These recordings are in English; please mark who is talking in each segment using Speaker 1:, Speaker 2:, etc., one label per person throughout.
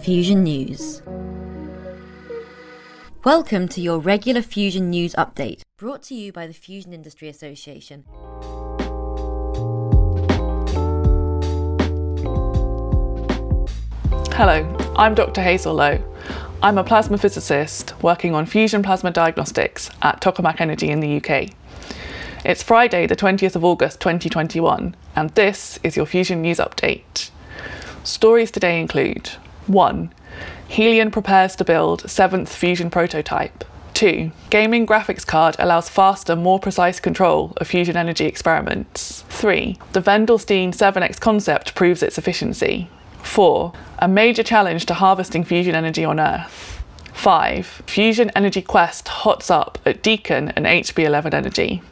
Speaker 1: Fusion News. Welcome to your regular Fusion News update, brought to you by the Fusion Industry Association.
Speaker 2: Hello, I'm Dr. Hazel Lowe. I'm a plasma physicist working on fusion plasma diagnostics at Tokamak Energy in the UK. It's Friday, the 20th of August 2021, and this is your Fusion News Update. Stories today include 1. Helion prepares to build seventh fusion prototype. 2. Gaming graphics card allows faster, more precise control of fusion energy experiments. 3. The Wendelstein 7X concept proves its efficiency. 4. A major challenge to harvesting fusion energy on Earth. 5. Fusion Energy Quest hots up at Deakin and HB11 Energy.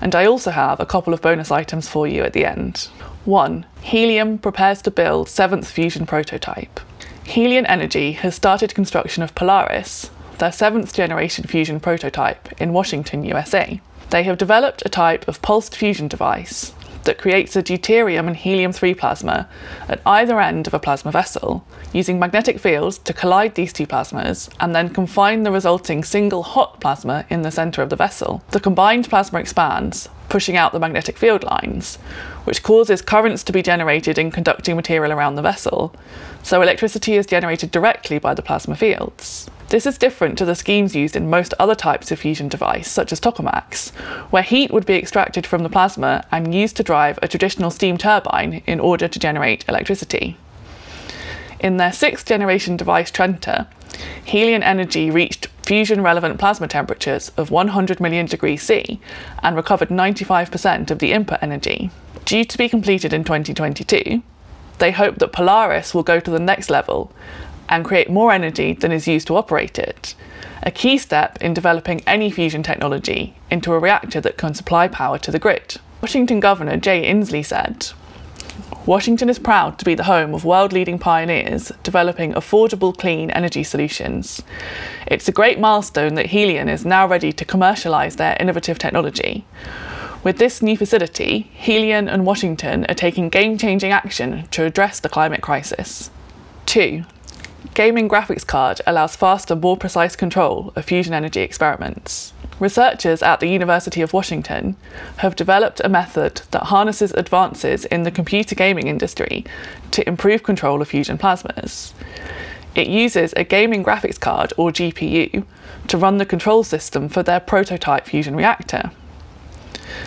Speaker 2: And I also have a couple of bonus items for you at the end. 1. Helion prepares to build seventh fusion prototype. Helion Energy has started construction of Polaris, their seventh generation fusion prototype, in Washington, USA. They have developed a type of pulsed fusion device that creates a deuterium and helium 3 plasma at either end of a plasma vessel, using magnetic fields to collide these two plasmas and then confine the resulting single hot plasma in the centre of the vessel. The combined plasma expands, pushing out the magnetic field lines, which causes currents to be generated in conducting material around the vessel, so electricity is generated directly by the plasma fields. This is different to the schemes used in most other types of fusion device, such as tokamaks, where heat would be extracted from the plasma and used to drive a traditional steam turbine in order to generate electricity. In their sixth generation device Trenta, Helion Energy reached fusion relevant plasma temperatures of 100 million degrees C and recovered 95% of the input energy. Due to be completed in 2022, they hope that Polaris will go to the next level and create more energy than is used to operate it, a key step in developing any fusion technology into a reactor that can supply power to the grid. Washington Governor Jay Inslee said, Washington is proud to be the home of world leading pioneers developing affordable clean energy solutions. It's a great milestone that Helion is now ready to commercialise their innovative technology. With this new facility, Helion and Washington are taking game changing action to address the climate crisis. 2. Gaming graphics card allows faster, more precise control of fusion energy experiments. Researchers at the University of Washington have developed a method that harnesses advances in the computer gaming industry to improve control of fusion plasmas. It uses a gaming graphics card, or GPU, to run the control system for their prototype fusion reactor.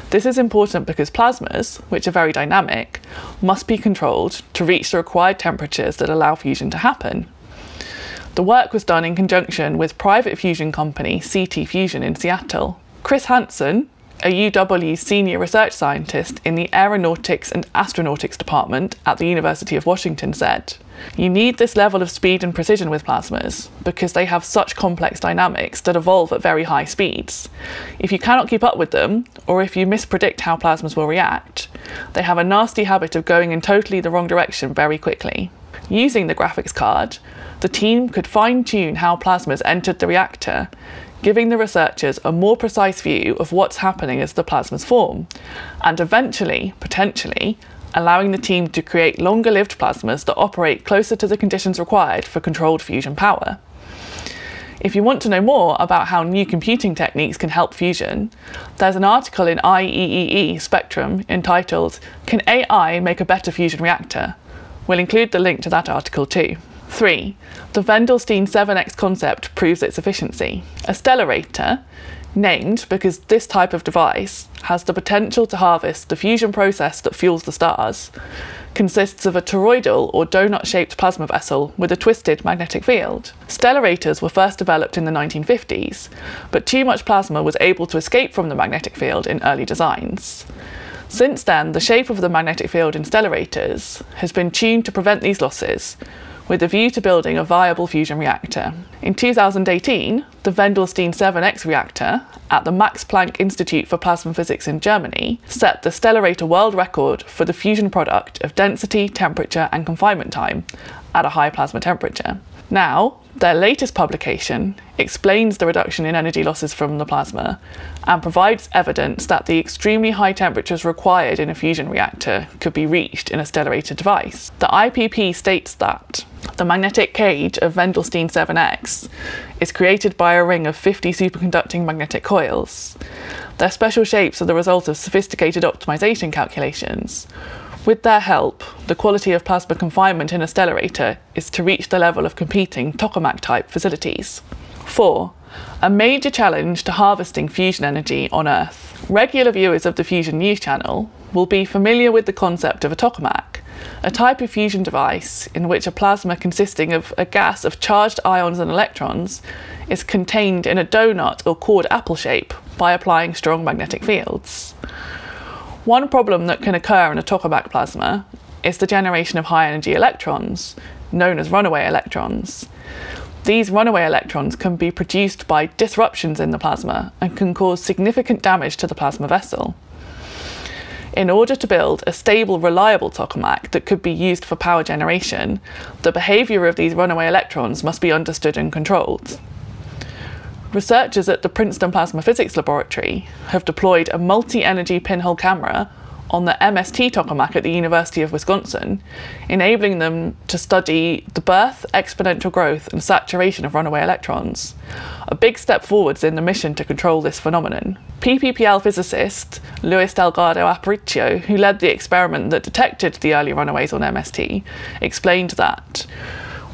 Speaker 2: This is important because plasmas, which are very dynamic, must be controlled to reach the required temperatures that allow fusion to happen. The work was done in conjunction with private fusion company CT Fusion in Seattle. Chris Hansen, a UW senior research scientist in the Aeronautics and Astronautics Department at the University of Washington, said, You need this level of speed and precision with plasmas because they have such complex dynamics that evolve at very high speeds. If you cannot keep up with them, or if you mispredict how plasmas will react, they have a nasty habit of going in totally the wrong direction very quickly. Using the graphics card, the team could fine tune how plasmas entered the reactor, giving the researchers a more precise view of what's happening as the plasmas form, and eventually, potentially, allowing the team to create longer lived plasmas that operate closer to the conditions required for controlled fusion power. If you want to know more about how new computing techniques can help fusion, there's an article in IEEE Spectrum entitled Can AI Make a Better Fusion Reactor? We'll include the link to that article too. 3. The Wendelstein 7X concept proves its efficiency. A stellarator, named because this type of device has the potential to harvest the fusion process that fuels the stars, consists of a toroidal or donut shaped plasma vessel with a twisted magnetic field. Stellarators were first developed in the 1950s, but too much plasma was able to escape from the magnetic field in early designs. Since then, the shape of the magnetic field in stellarators has been tuned to prevent these losses, with a view to building a viable fusion reactor. In 2018, the Wendelstein 7X reactor at the Max Planck Institute for Plasma Physics in Germany set the Stellarator world record for the fusion product of density, temperature, and confinement time at a high plasma temperature. Now, their latest publication explains the reduction in energy losses from the plasma and provides evidence that the extremely high temperatures required in a fusion reactor could be reached in a stellarator device. The IPP states that the magnetic cage of Wendelstein 7X is created by a ring of 50 superconducting magnetic coils. Their special shapes are the result of sophisticated optimization calculations. With their help, the quality of plasma confinement in a stellarator is to reach the level of competing tokamak type facilities. 4. A major challenge to harvesting fusion energy on Earth. Regular viewers of the Fusion News channel will be familiar with the concept of a tokamak, a type of fusion device in which a plasma consisting of a gas of charged ions and electrons is contained in a donut or cored apple shape by applying strong magnetic fields. One problem that can occur in a tokamak plasma is the generation of high energy electrons, known as runaway electrons. These runaway electrons can be produced by disruptions in the plasma and can cause significant damage to the plasma vessel. In order to build a stable, reliable tokamak that could be used for power generation, the behaviour of these runaway electrons must be understood and controlled. Researchers at the Princeton Plasma Physics Laboratory have deployed a multi energy pinhole camera on the MST tokamak at the University of Wisconsin, enabling them to study the birth, exponential growth, and saturation of runaway electrons. A big step forwards in the mission to control this phenomenon. PPPL physicist Luis Delgado Aparicio, who led the experiment that detected the early runaways on MST, explained that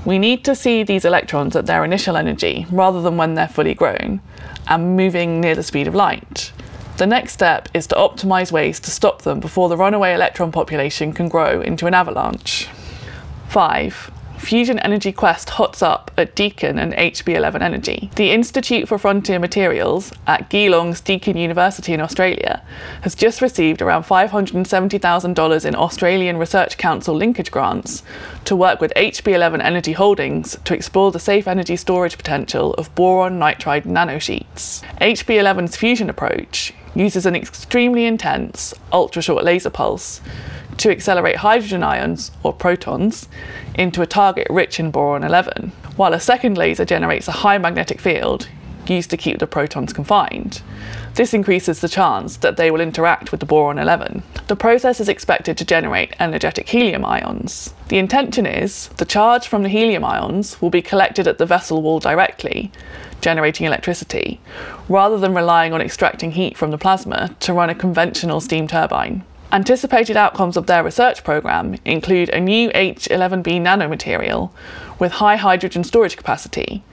Speaker 2: we need to see these electrons at their initial energy rather than when they're fully grown and moving near the speed of light. The next step is to optimize ways to stop them before the runaway electron population can grow into an avalanche. 5. Fusion Energy Quest hots up at Deakin and HB11 Energy. The Institute for Frontier Materials at Geelong's Deakin University in Australia has just received around $570,000 in Australian Research Council linkage grants to work with HB11 Energy Holdings to explore the safe energy storage potential of boron nitride nanosheets. HB11's fusion approach uses an extremely intense ultra short laser pulse to accelerate hydrogen ions, or protons, into a target rich in boron 11, while a second laser generates a high magnetic field used to keep the protons confined. This increases the chance that they will interact with the boron 11. The process is expected to generate energetic helium ions. The intention is the charge from the helium ions will be collected at the vessel wall directly, generating electricity, rather than relying on extracting heat from the plasma to run a conventional steam turbine. Anticipated outcomes of their research program include a new H11B nanomaterial with high hydrogen storage capacity,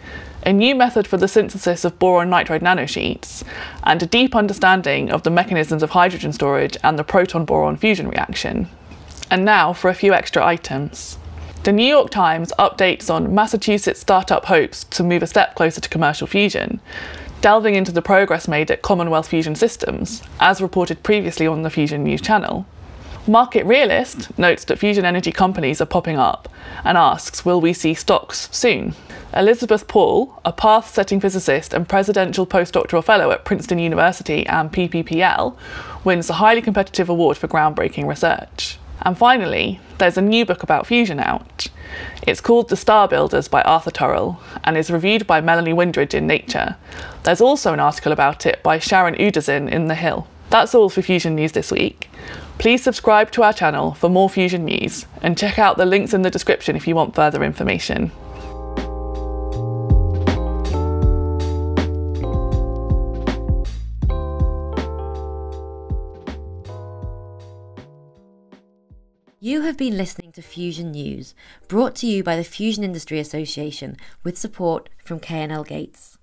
Speaker 2: a new method for the synthesis of boron nitride nanosheets, and a deep understanding of the mechanisms of hydrogen storage and the proton boron fusion reaction. And now for a few extra items. The New York Times updates on Massachusetts startup hopes to move a step closer to commercial fusion, delving into the progress made at Commonwealth Fusion Systems, as reported previously on the Fusion News channel. Market Realist notes that fusion energy companies are popping up and asks, will we see stocks soon? Elizabeth Paul, a path setting physicist and presidential postdoctoral fellow at Princeton University and PPPL, wins a highly competitive award for groundbreaking research. And finally, there's a new book about fusion out. It's called The Star Builders by Arthur Turrell and is reviewed by Melanie Windridge in Nature. There's also an article about it by Sharon Udasin in The Hill. That's all for Fusion News this week. Please subscribe to our channel for more Fusion news and check out the links in the description if you want further information.
Speaker 1: You have been listening to Fusion News, brought to you by the Fusion Industry Association with support from K&L Gates.